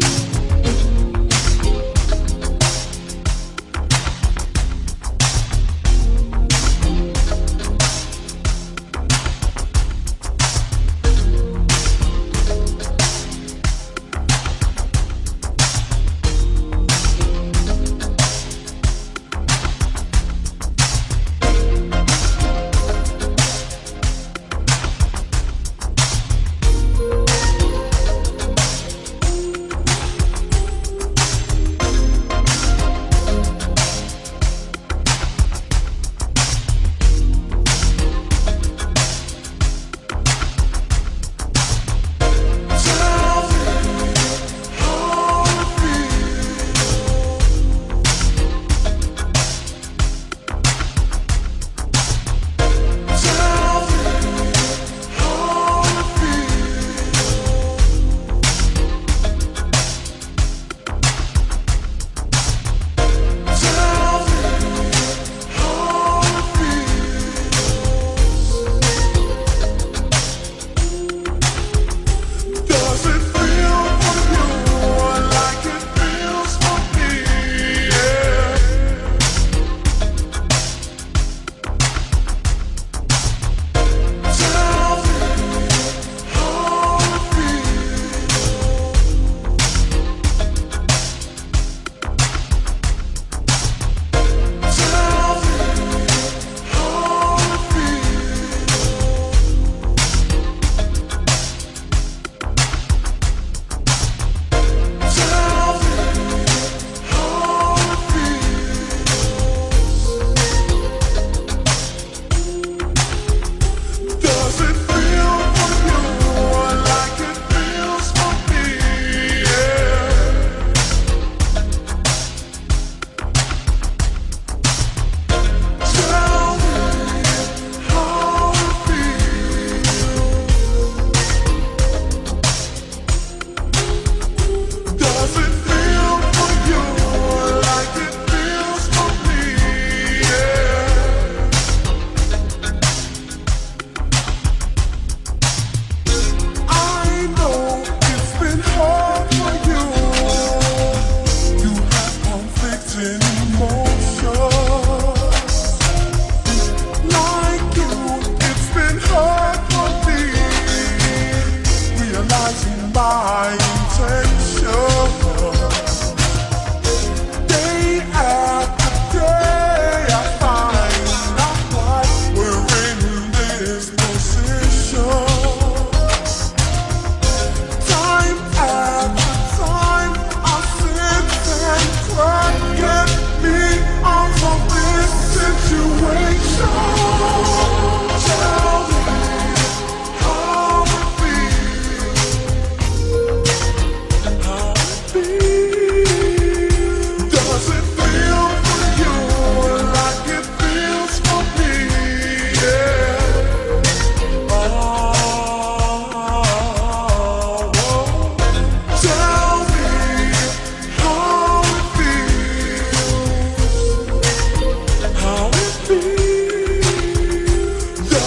Bye.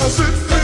does it